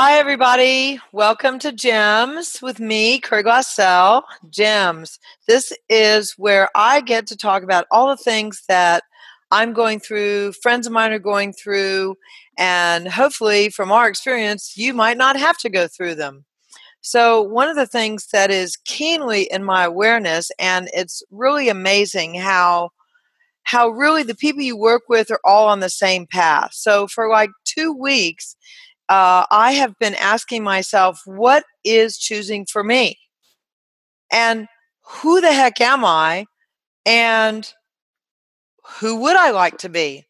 Hi, everybody. Welcome to Gems with me, Kurt Glassell. Gems. This is where I get to talk about all the things that I'm going through, friends of mine are going through, and hopefully, from our experience, you might not have to go through them. So, one of the things that is keenly in my awareness, and it's really amazing how how really the people you work with are all on the same path. So, for like two weeks, uh, I have been asking myself, what is choosing for me? And who the heck am I? And who would I like to be?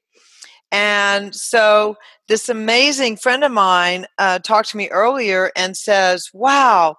And so this amazing friend of mine uh, talked to me earlier and says, Wow,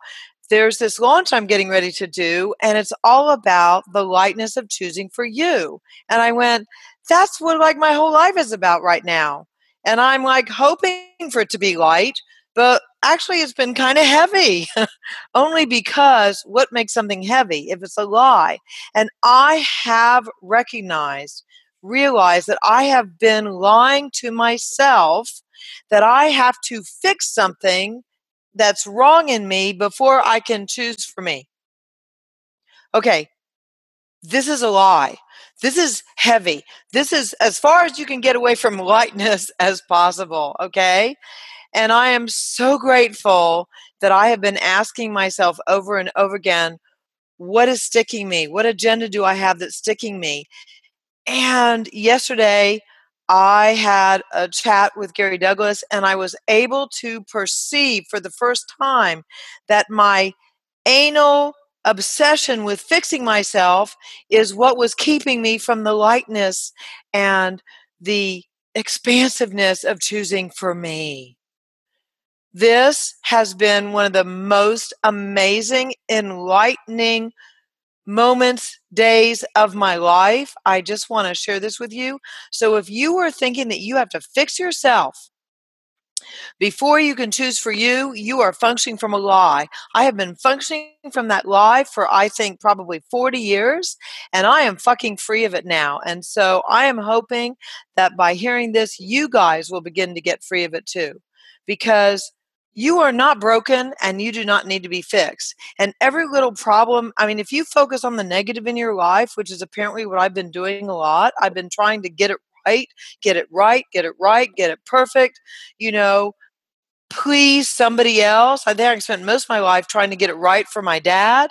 there's this launch I'm getting ready to do, and it's all about the lightness of choosing for you. And I went, That's what like my whole life is about right now. And I'm like hoping for it to be light, but actually it's been kind of heavy. Only because what makes something heavy if it's a lie? And I have recognized realized that I have been lying to myself that I have to fix something that's wrong in me before I can choose for me. Okay, this is a lie. This is heavy. This is as far as you can get away from lightness as possible, okay? And I am so grateful that I have been asking myself over and over again what is sticking me? What agenda do I have that's sticking me? And yesterday, I had a chat with Gary Douglas, and I was able to perceive for the first time that my anal obsession with fixing myself is what was keeping me from the lightness and the expansiveness of choosing for me. This has been one of the most amazing, enlightening moments, days of my life. I just want to share this with you. So, if you are thinking that you have to fix yourself before you can choose for you, you are functioning from a lie. I have been functioning from that lie for, I think, probably 40 years, and I am fucking free of it now. And so I am hoping that by hearing this, you guys will begin to get free of it too. Because you are not broken and you do not need to be fixed. And every little problem, I mean, if you focus on the negative in your life, which is apparently what I've been doing a lot, I've been trying to get it right, get it right, get it right, get it perfect, you know, please somebody else. I think I spent most of my life trying to get it right for my dad.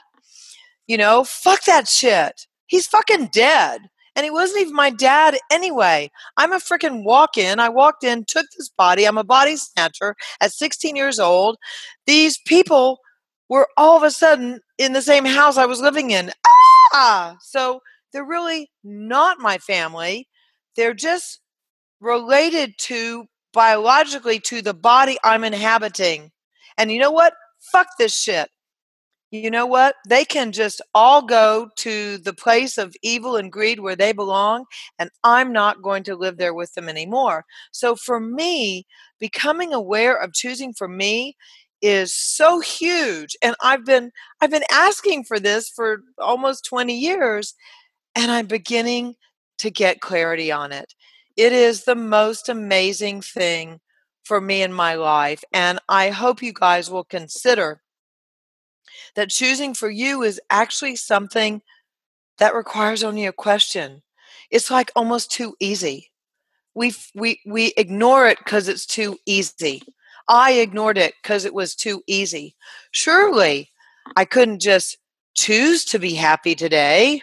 You know, fuck that shit. He's fucking dead. And he wasn't even my dad anyway. I'm a freaking walk in. I walked in, took this body. I'm a body snatcher at 16 years old. These people were all of a sudden in the same house I was living in. Ah! So they're really not my family. They're just related to biologically to the body I'm inhabiting. And you know what? Fuck this shit you know what? They can just all go to the place of evil and greed where they belong, and I'm not going to live there with them anymore. So for me, becoming aware of choosing for me is so huge and I've been I've been asking for this for almost 20 years and I'm beginning to get clarity on it. It is the most amazing thing for me in my life and I hope you guys will consider that choosing for you is actually something that requires only a question. It's like almost too easy. We we we ignore it because it's too easy. I ignored it because it was too easy. Surely I couldn't just choose to be happy today.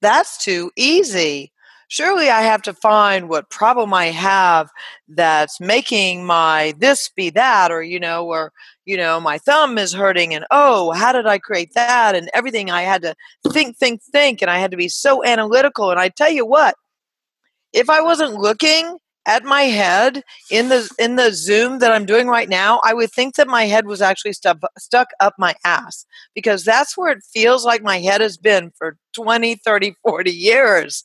That's too easy surely I have to find what problem I have that's making my this be that, or, you know, or, you know, my thumb is hurting and, oh, how did I create that? And everything I had to think, think, think. And I had to be so analytical. And I tell you what, if I wasn't looking at my head in the in the zoom that i'm doing right now i would think that my head was actually stuck stuck up my ass because that's where it feels like my head has been for 20 30 40 years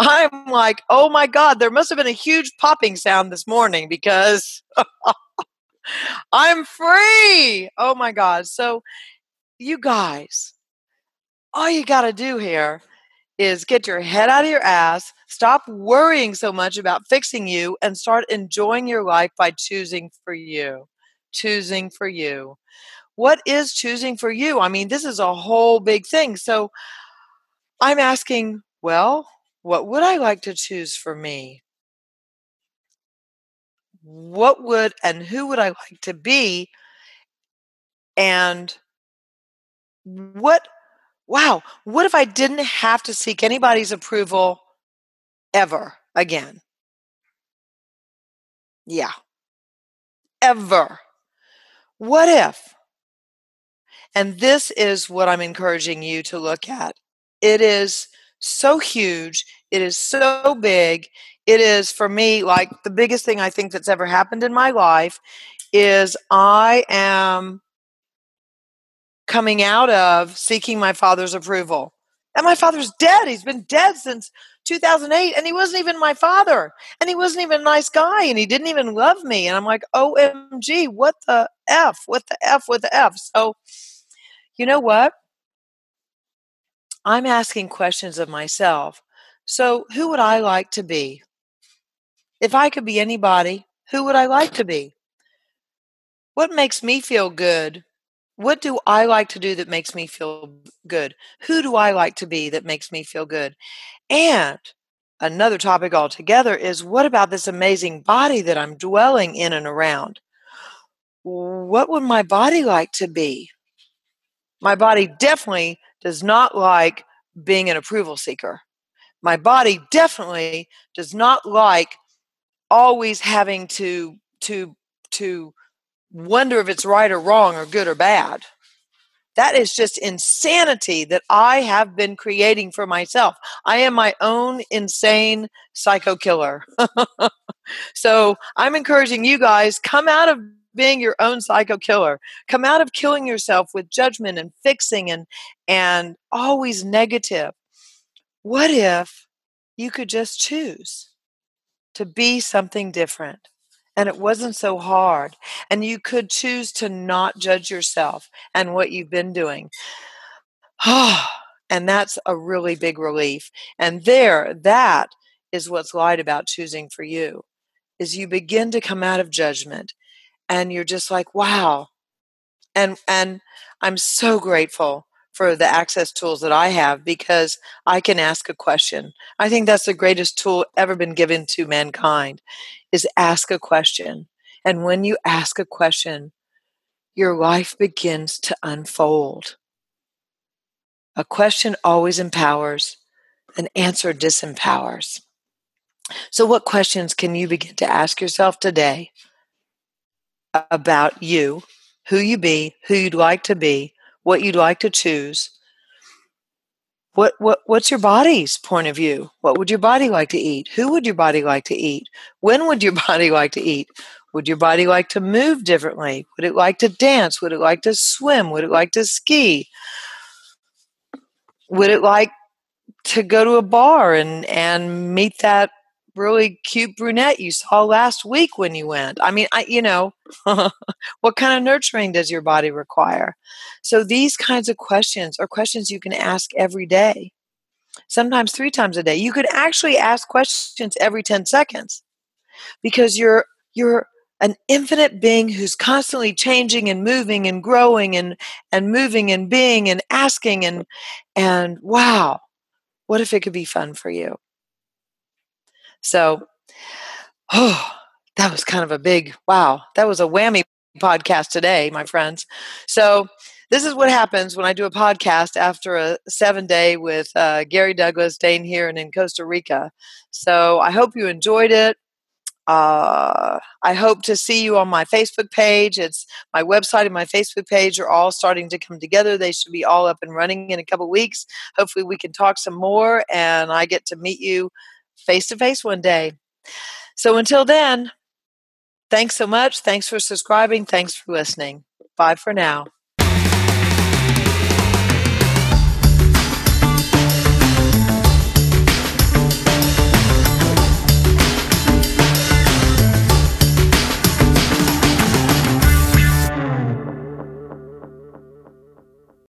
I'm like, oh my God, there must have been a huge popping sound this morning because I'm free. Oh my God. So, you guys, all you got to do here is get your head out of your ass, stop worrying so much about fixing you, and start enjoying your life by choosing for you. choosing for you? What is choosing for you? I mean, this is a whole big thing. So I'm asking, well, what would I like to choose for me? What would and who would I like to be? And what, wow, what if I didn't have to seek anybody's approval ever again? Yeah. Ever. What if? And this is what I'm encouraging you to look at. It is so huge. It is so big. It is for me like the biggest thing I think that's ever happened in my life is I am coming out of seeking my father's approval. And my father's dead. He's been dead since 2008 and he wasn't even my father and he wasn't even a nice guy and he didn't even love me and i'm like omg what the f what the f what the f so you know what i'm asking questions of myself so who would i like to be if i could be anybody who would i like to be what makes me feel good what do I like to do that makes me feel good? Who do I like to be that makes me feel good? And another topic altogether is what about this amazing body that I'm dwelling in and around? What would my body like to be? My body definitely does not like being an approval seeker. My body definitely does not like always having to to to wonder if it's right or wrong or good or bad. That is just insanity that I have been creating for myself. I am my own insane psycho killer. so I'm encouraging you guys come out of being your own psycho killer. Come out of killing yourself with judgment and fixing and and always negative. What if you could just choose to be something different? and it wasn't so hard. And you could choose to not judge yourself and what you've been doing. and that's a really big relief. And there, that is what's light about choosing for you is you begin to come out of judgment and you're just like, wow. And and I'm so grateful for the access tools that I have because I can ask a question. I think that's the greatest tool ever been given to mankind is ask a question. And when you ask a question, your life begins to unfold. A question always empowers, an answer disempowers. So, what questions can you begin to ask yourself today about you, who you be, who you'd like to be, what you'd like to choose, what what what's your body's point of view what would your body like to eat who would your body like to eat when would your body like to eat would your body like to move differently would it like to dance would it like to swim would it like to ski would it like to go to a bar and and meet that really cute brunette you saw last week when you went. I mean, I you know, what kind of nurturing does your body require? So these kinds of questions are questions you can ask every day. Sometimes 3 times a day. You could actually ask questions every 10 seconds. Because you're you're an infinite being who's constantly changing and moving and growing and and moving and being and asking and and wow what if it could be fun for you so, oh, that was kind of a big wow. That was a whammy podcast today, my friends. So, this is what happens when I do a podcast after a seven day with uh, Gary Douglas, Dain Heer, and in Costa Rica. So, I hope you enjoyed it. Uh, I hope to see you on my Facebook page. It's my website and my Facebook page are all starting to come together. They should be all up and running in a couple weeks. Hopefully, we can talk some more and I get to meet you face to face one day. So until then, thanks so much. Thanks for subscribing. Thanks for listening. Bye for now.